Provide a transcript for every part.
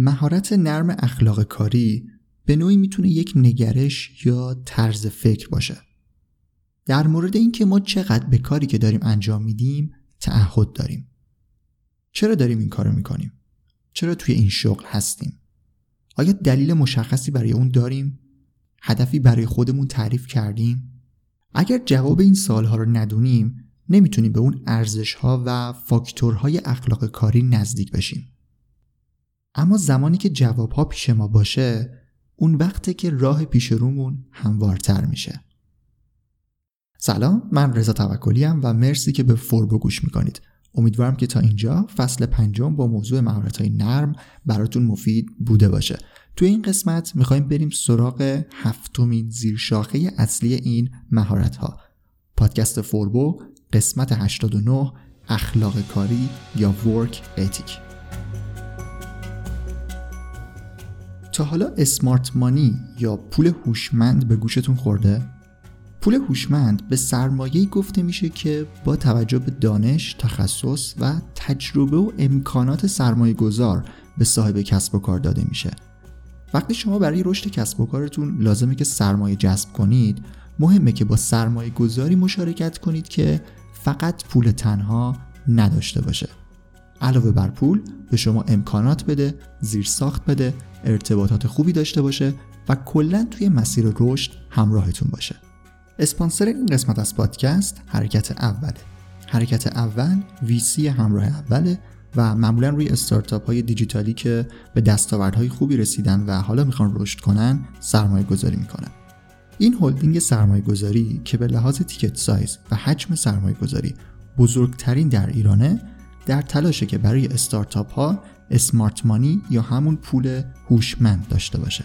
مهارت نرم اخلاق کاری به نوعی می‌تونه یک نگرش یا طرز فکر باشه. در مورد اینکه ما چقدر به کاری که داریم انجام میدیم تعهد داریم. چرا داریم این کارو می‌کنیم؟ چرا توی این شغل هستیم؟ آیا دلیل مشخصی برای اون داریم؟ هدفی برای خودمون تعریف کردیم؟ اگر جواب این سالها رو ندونیم نمی‌تونیم به اون ارزش ها و فاکتورهای اخلاق کاری نزدیک بشیم. اما زمانی که جواب ها پیش ما باشه اون وقته که راه پیش رومون هموارتر میشه. سلام من رضا توکلی و مرسی که به فوربو گوش می‌کنید. امیدوارم که تا اینجا فصل پنجم با موضوع مهارت های نرم براتون مفید بوده باشه. توی این قسمت می‌خوایم بریم سراغ هفتمین زیرشاخه اصلی این مهارت ها پادکست فوربو قسمت 89 اخلاق کاری یا ورک اتیک تا حالا اسمارت مانی یا پول هوشمند به گوشتون خورده پول هوشمند به سرمایه‌ای گفته میشه که با توجه به دانش، تخصص و تجربه و امکانات سرمایه گذار به صاحب کسب و کار داده میشه. وقتی شما برای رشد کسب و کارتون لازمه که سرمایه جذب کنید، مهمه که با سرمایه گذاری مشارکت کنید که فقط پول تنها نداشته باشه. علاوه بر پول به شما امکانات بده، زیرساخت بده، ارتباطات خوبی داشته باشه و کلا توی مسیر رشد همراهتون باشه. اسپانسر این قسمت از پادکست حرکت اوله حرکت اول ویسی همراه اوله و معمولا روی استارتاپ های دیجیتالی که به دستاوردهای خوبی رسیدن و حالا می‌خوان رشد کنن سرمایه گذاری می‌کنن این هلدینگ سرمایه گذاری که به لحاظ تیکت سایز و حجم سرمایه گذاری بزرگترین در ایرانه در تلاشه که برای استارتاپ ها اسمارت مانی یا همون پول هوشمند داشته باشه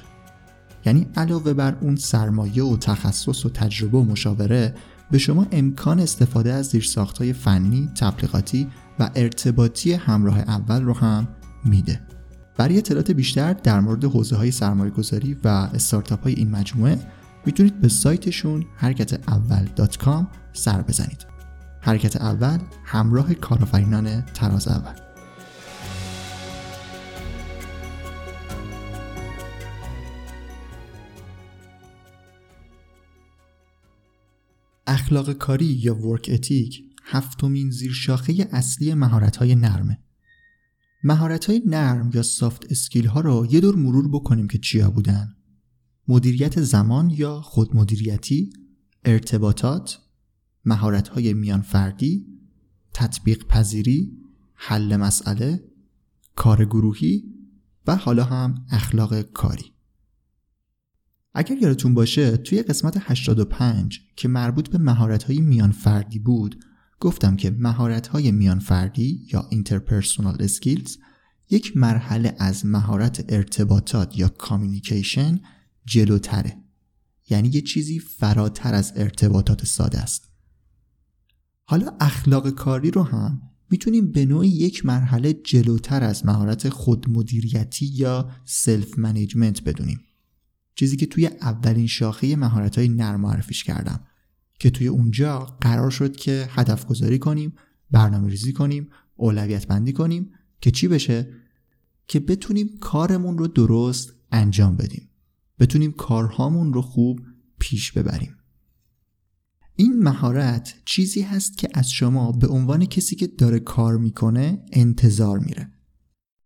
یعنی علاوه بر اون سرمایه و تخصص و تجربه و مشاوره به شما امکان استفاده از زیرساختهای فنی، تبلیغاتی و ارتباطی همراه اول رو هم میده. برای اطلاعات بیشتر در مورد حوزه های سرمایه گذاری و استارتاپ های این مجموعه می‌تونید به سایتشون حرکت اول سر بزنید. حرکت اول همراه کارآفرینان تراز اول اخلاق کاری یا ورک اتیک هفتمین زیرشاخه اصلی مهارت‌های نرمه. مهارت‌های نرم یا سافت اسکیل ها رو یه دور مرور بکنیم که چیا بودن. مدیریت زمان یا خودمدیریتی، ارتباطات، مهارت‌های میان فردی، تطبیق پذیری، حل مسئله، کار گروهی و حالا هم اخلاق کاری. اگر یادتون باشه توی قسمت 85 که مربوط به مهارت‌های میان فردی بود گفتم که مهارت‌های میان فردی یا interpersonal skills یک مرحله از مهارت ارتباطات یا communication جلوتره. یعنی یه چیزی فراتر از ارتباطات ساده است. حالا اخلاق کاری رو هم می‌تونیم به نوعی یک مرحله جلوتر از مهارت خودمدیریتی یا self management بدونیم. چیزی که توی اولین شاخه مهارت های نرم معرفیش کردم. که توی اونجا قرار شد که هدف گذاری کنیم برنامه ریزی کنیم اولویت بندی کنیم که چی بشه؟ که بتونیم کارمون رو درست انجام بدیم. بتونیم کارهامون رو خوب پیش ببریم. این مهارت چیزی هست که از شما به عنوان کسی که داره کار می‌کنه انتظار میره.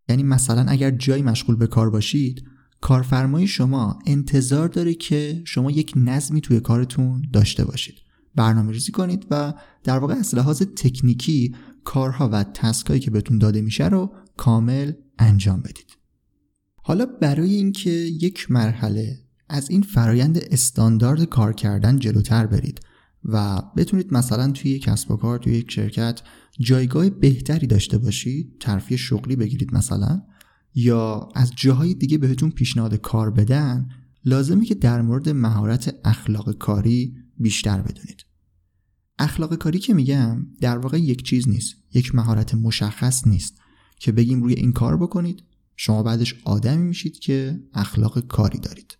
یعنی مثلا اگر جایی مشغول به کار باشید کارفرمای شما انتظار داره که شما یک نظمی توی کارتون داشته باشید. برنامه ریزی کنید و در واقع از لحاظ تکنیکی کارها و تسکایی که بهتون داده میشه رو کامل انجام بدید. حالا برای اینکه یک مرحله از این فرایند استاندارد کار کردن جلوتر برید و بتونید مثلا توی یک کسب و کار توی یک شرکت جایگاه بهتری داشته باشید ترفیع شغلی بگیرید مثلا یا از جاهای دیگه بهتون پیشنهاد کار بدن لازمه که در مورد مهارت اخلاق کاری بیشتر بدونید. اخلاق کاری که میگم در واقع یک چیز نیست یک مهارت مشخص نیست که بگیم روی این کار بکنید شما بعدش آدمی میشید که اخلاق کاری دارید.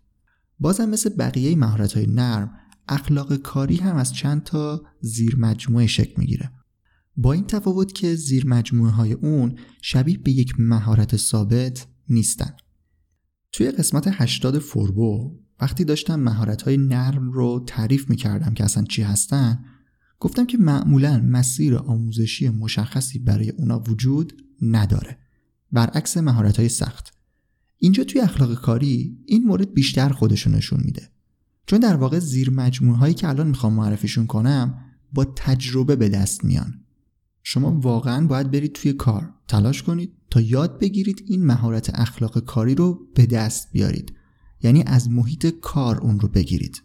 بازم مثل بقیه مهارت های نرم اخلاق کاری هم از چند تا زیر مجموعه شکل می‌گیره. با این تفاوت که زیر مجموعه های اون شبیه به یک مهارت ثابت نیستن. توی قسمت 80 فوربو وقتی داشتم مهارت های نرم رو تعریف می‌کردم که اصلا چی هستن گفتم که معمولا مسیر آموزشی مشخصی برای اونا وجود نداره. برعکس مهارت های سخت. اینجا توی اخلاق کاری این مورد بیشتر خودشون نشون میده. چون در واقع زیر مجموعه هایی که الان می‌خوام معرفیشون کنم با تجربه به دست میان. شما واقعا باید برید توی کار تلاش کنید تا یاد بگیرید این مهارت اخلاق کاری رو به دست بیارید. یعنی از محیط کار اون رو بگیرید.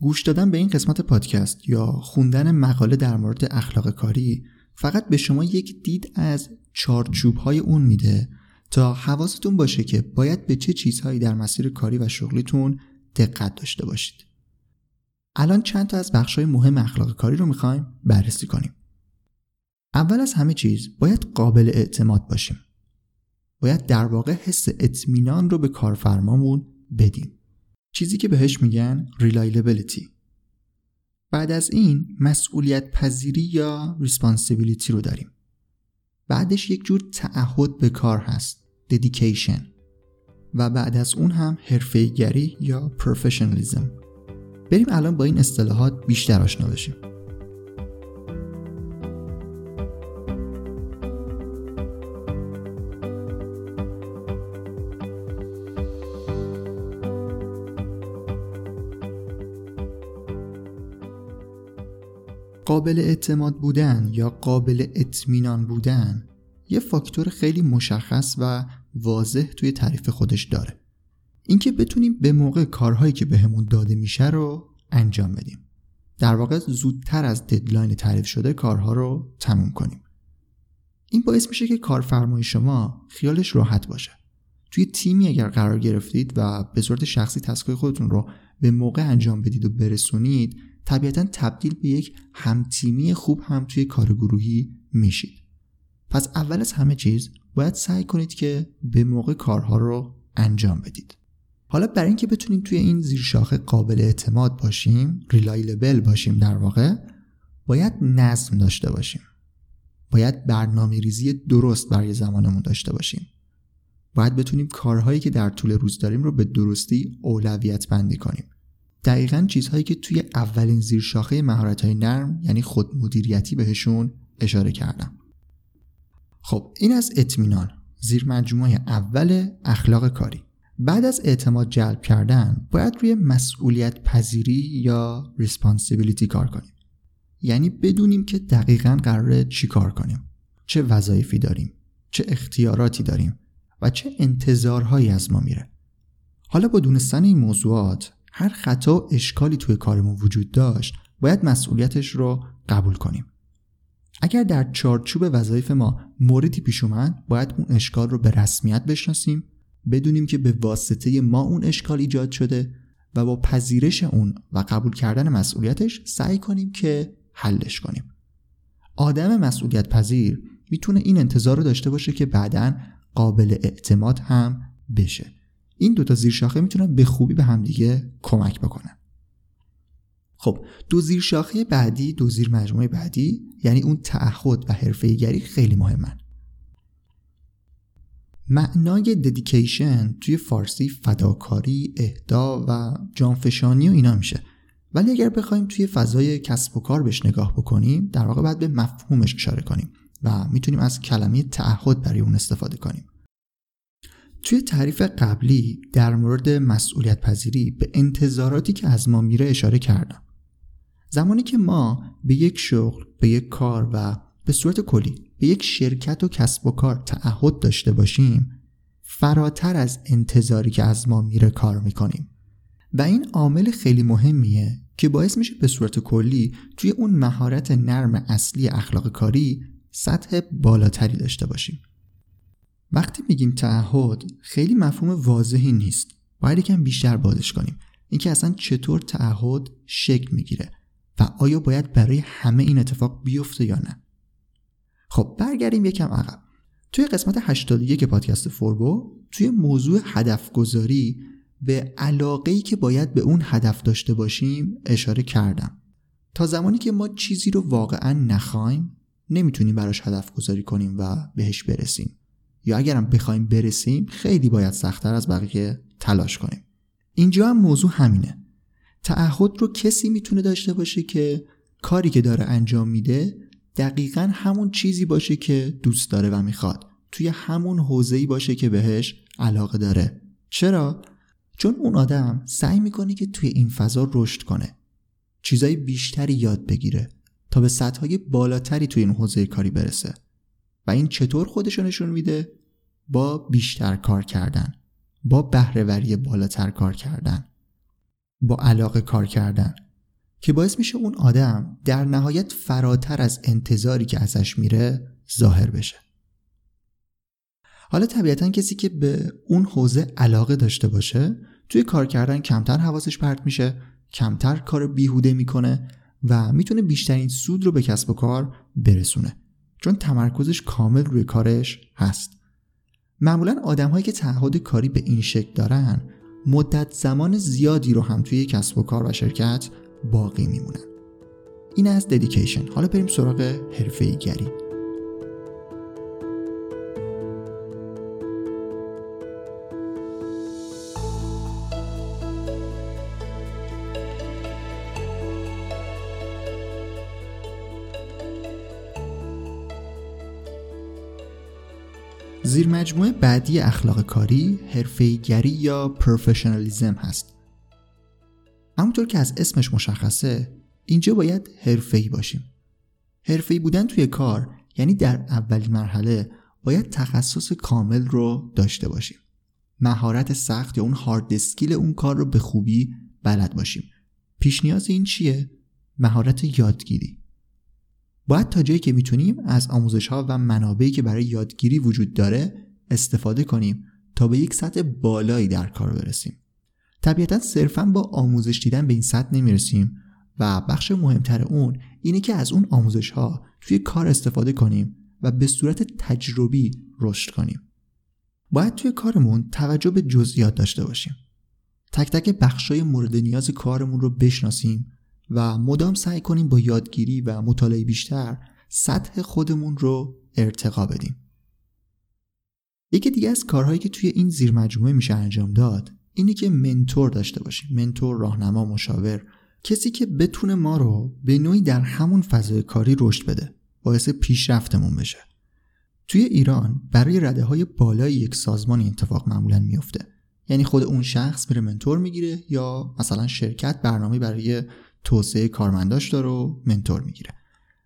گوش دادن به این قسمت پادکست یا خوندن مقاله در مورد اخلاق کاری فقط به شما یک دید از چارچوب های اون میده تا حواستون باشه که باید به چه چیزهایی در مسیر کاری و شغلیتون دقت داشته باشید. الان چند تا از بخش های مهم اخلاق کاری رو می‌خوایم بررسی کنیم. اول از همه چیز باید قابل اعتماد باشیم. باید در واقع حس اطمینان رو به کارفرمامون بدیم. چیزی که بهش میگن reliability. بعد از این مسئولیت پذیری یا responsibility رو داریم. بعدش یک جور تعهد به کار هست dedication. و بعد از اون هم حرفه‌ایگری یا professionalism. بریم الان با این اصطلاحات بیشتر آشنا بشیم. قابل اعتماد بودن یا قابل اطمینان بودن یه فاکتور خیلی مشخص و واضح توی تعریف خودش داره. اینکه بتونیم به موقع کارهایی که بهمون داده میشه رو انجام بدیم. در واقع زودتر از ددلاین تعریف شده کارها رو تموم کنیم. این باعث میشه که کارفرمای شما خیالش راحت باشه. توی تیمی اگر قرار گرفتید و به صورت شخصی تسکای خودتون رو به موقع انجام بدید و برسونید طبیعتا تبدیل به یک همتیمی خوب هم توی کار گروهی میشید پس اول از همه چیز باید سعی کنید که به موقع کارها رو انجام بدید. حالا برای اینکه بتونیم توی این زیرشاخه قابل اعتماد باشیم ریلایلبل باشیم در واقع باید نظم داشته باشیم. باید برنامه ریزی درست برای زمانمون داشته باشیم. باید بتونیم کارهایی که در طول روز داریم رو به درستی اولویت بندی کنیم. دقیقا چیزهایی که توی اولین زیرشاخه مهارت های نرم یعنی خودمدیریتی بهشون اشاره کردم. خب این از اطمینان زیر مجموعه اول اخلاق کاری. بعد از اعتماد جلب کردن باید روی مسئولیت پذیری یا ریسپانسیبیلیتی کار کنیم. یعنی بدونیم که دقیقا قراره چی کار کنیم. چه وظایفی داریم چه اختیاراتی داریم و چه انتظارهایی از ما میره. حالا با دونستن این موضوعات هر خطا و اشکالی توی کارمون وجود داشت باید مسئولیتش رو قبول کنیم. اگر در چارچوب وظایف ما موردی پیش اومد باید اون اشکال رو به رسمیت بشناسیم بدونیم که به واسطه ما اون اشکال ایجاد شده و با پذیرش اون و قبول کردن مسئولیتش سعی کنیم که حلش کنیم. آدم مسئولیت پذیر می‌تونه این انتظار رو داشته باشه که بعدا قابل اعتماد هم بشه. این دوتا زیرشاخه می‌تونن به خوبی به همدیگه کمک بکنن. خب دو زیر شاخه بعدی دو زیر مجموعه بعدی یعنی اون تعهد و حرفه‌ایگری خیلی مهمن. معنای ددیکیشن توی فارسی فداکاری، اهدا و جانفشانی و اینا میشه. ولی اگر بخوایم توی فضای کسب و کار بهش نگاه بکنیم در واقع باید به مفهومش اشاره کنیم و می‌تونیم از کلمه تعهد برای اون استفاده کنیم. توی تعریف قبلی در مورد مسئولیت پذیری به انتظاراتی که از ما میره اشاره کردم. زمانی که ما به یک شغل به یک کار و به صورت کلی به یک شرکت و کسب و کار تعهد داشته باشیم فراتر از انتظاری که از ما میره کار می‌کنیم. و این عامل خیلی مهمیه که باعث میشه به صورت کلی توی اون مهارت نرم اصلی اخلاق کاری سطح بالاتری داشته باشیم. وقتی میگیم تعهد خیلی مفهوم واضحی نیست. باید یکم بیشتر بازش کنیم. اینکه اصلا چطور تعهد شکل می‌گیره و آیا باید برای همه این اتفاق بیفته یا نه. خب برگردیم یکم عقب. توی قسمت 81 پادکست فوربو توی موضوع هدف گذاری به علاقه که باید به اون هدف داشته باشیم اشاره کردم. تا زمانی که ما چیزی رو واقعا نخوایم نمی‌تونیم براش هدف گذاری کنیم و بهش برسیم. یا اگرم بخوایم برسیم خیلی باید سختتر از بقیه تلاش کنیم. اینجا هم موضوع همینه. تعهد رو کسی می‌تونه داشته باشه که کاری که داره انجام میده دقیقا همون چیزی باشه که دوست داره و می‌خواد. توی همون حوزه‌ای باشه که بهش علاقه داره. چرا؟ چون اون آدم سعی می‌کنه که توی این فضا رشد کنه. چیزای بیشتری یاد بگیره تا به سطحهای بالاتری توی این حوزه کاری برسه. و این چطور خودشو نشون میده؟ با بیشتر کار کردن. با بهرهوری بالاتر کار کردن. با علاقه کار کردن. که باعث میشه اون آدم در نهایت فراتر از انتظاری که ازش میره ظاهر بشه. حالا طبیعتا کسی که به اون حوزه علاقه داشته باشه توی کار کردن کمتر حواسش پرت میشه کمتر کار بیهوده می‌کنه و می‌تونه بیشترین سود رو به کسب و کار برسونه. چون تمرکزش کامل روی کارش هست. معمولا آدم هایی که تعهد کاری به این شکل دارن مدت زمان زیادی رو هم توی کسب و کار و شرکت باقی میمونن. این از ددیکیشن حالا بریم سراغ حرفه گری. مجموعه بعدی اخلاق کاری حرفه‌ایگری یا پروفشنالیزم هست. همونطور که از اسمش مشخصه اینجا باید حرفه‌ای باشیم. حرفه‌ای بودن توی کار یعنی در اولین مرحله باید تخصص کامل رو داشته باشیم. مهارت سخت یا اون هارد اسکیل اون کار رو به خوبی بلد باشیم. پیش نیاز این چیه؟ مهارت یادگیری. باید تا جایی که می‌تونیم از آموزش ها و منابعی که برای یادگیری وجود داره استفاده کنیم تا به یک سطح بالایی در کار برسیم. طبیعتا صرفا با آموزش دیدن به این سطح نمی‌رسیم و بخش مهمتر اون اینه که از اون آموزش ها توی کار استفاده کنیم و به صورت تجربی رشد کنیم. باید توی کارمون توجه به جزئیات داشته باشیم. تک تک بخشای مورد نیاز کارمون رو بشناسیم و مدام سعی کنیم با یادگیری و مطالعه بیشتر سطح خودمون رو ارتقا بدیم. یکی دیگه از کارهایی که توی این زیر مجموعه میشه انجام داد اینه که منتور داشته باشیم. منتور راهنما مشاور. کسی که بتونه ما رو به نوعی در همون فضای کاری رشد بده. باعث پیشرفتمون بشه. توی ایران برای رده های بالای یک سازمان اتفاق معمولا میفته یعنی خود اون شخص میره منتور می‌گیره یا مثلا شرکت برنامه برای توسعه کارمنداش داره و منتور می‌گیره.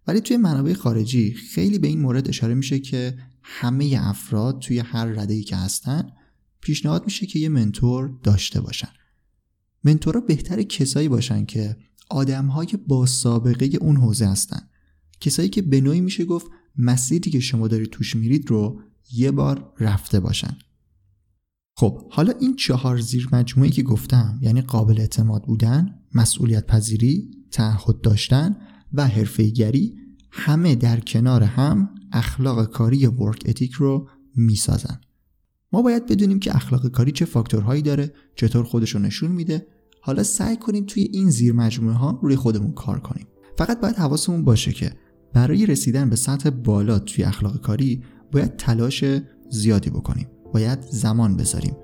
ولی توی منابع خارجی خیلی به این مورد اشاره میشه که همه افراد توی هر رده که هستن پیشنهاد میشه که یه منتور داشته باشن. منتورا بهتر کسایی باشن که آدمهای با سابقه اون حوزه هستن. کسایی که به نوعی میشه گفت مسیری که شما دارید توش میرید رو یه بار رفته باشن. خب حالا این چهار زیر مجموعی که گفتم یعنی قابل اعتماد بودن مسئولیت پذیری تعهد داشتن و حرفه‌ایگری همه در کنار هم اخلاق کاری ورک اتیک رو می‌سازن. ما باید بدونیم که اخلاق کاری چه فاکتورهایی داره چطور خودش رو نشون میده. حالا سعی کنیم توی این زیر مجموعه ها روی خودمون کار کنیم. فقط باید حواسمون باشه که برای رسیدن به سطح بالا توی اخلاق کاری باید تلاش زیادی بکنیم. باید زمان بذاریم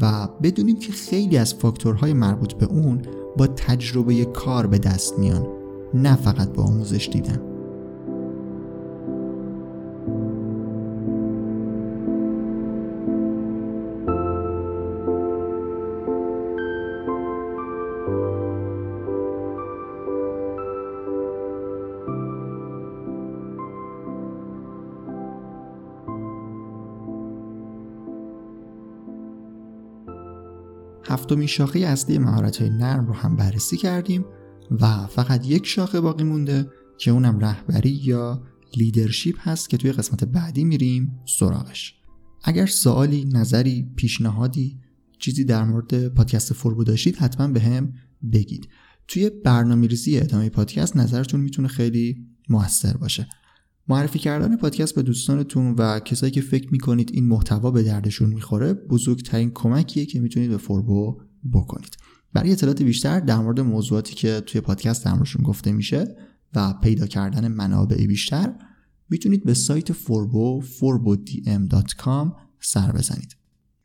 و بدونیم که خیلی از فاکتورهای مربوط به اون با تجربه کار به دست میان نه فقط با آموزش دیدن. هفتمین شاخه اصلی مهارت های نرم رو هم بررسی کردیم و فقط یک شاخه باقی مونده که اونم رهبری یا leadership هست که توی قسمت بعدی میریم سراغش. اگر سوالی، نظری، پیشنهادی چیزی در مورد پادکست فوربو داشتید حتما به هم بگید. توی برنامه ریزی ادامه پادکست نظرتون می‌تونه خیلی موثر باشه. معرفی کردن پادکست به دوستانتون و کسایی که فکر می‌کنید این محتوا به دردشون می‌خوره بزرگترین کمکیه که می‌تونید به فوربو بکنید. برای اطلاعات بیشتر در مورد موضوعاتی که توی پادکست در گفته میشه و پیدا کردن منابع بیشتر می‌تونید به سایت فوربو forbodm.com سر بزنید.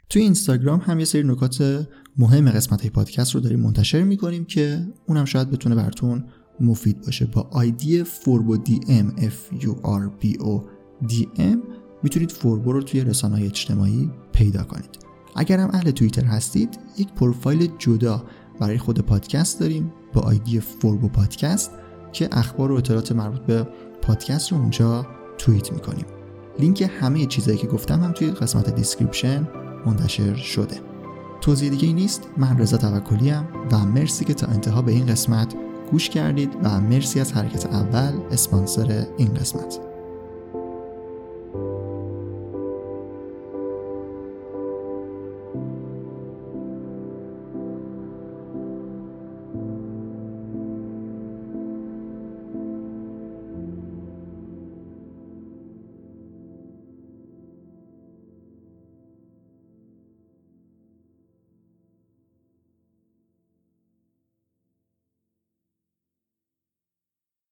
توی اینستاگرام هم یه سری نکات مهم قسمت های پادکست رو داریم منتشر می‌کنیم که اونم شاید بتونه براتون مفید باشه. با ID فوربو DM F U R B O D M می‌تونید فوربو رو توی رسانه های اجتماعی پیدا کنید. اگر هم اهل توییتر هستید یک پروفایل جدا برای خود پادکست داریم با ID فوربو پادکست که اخبار و اطلاعات مربوط به پادکست رو اونجا توییت می‌کنیم. لینک همه چیزایی که گفتم هم توی قسمت description منتشر شده. توضیح دیگه ای نیست. من رضا توکلی و مرسی که تا انتها به این قسمت گوش کردید و مرسی از حرکت اول اسپانسر این قسمت.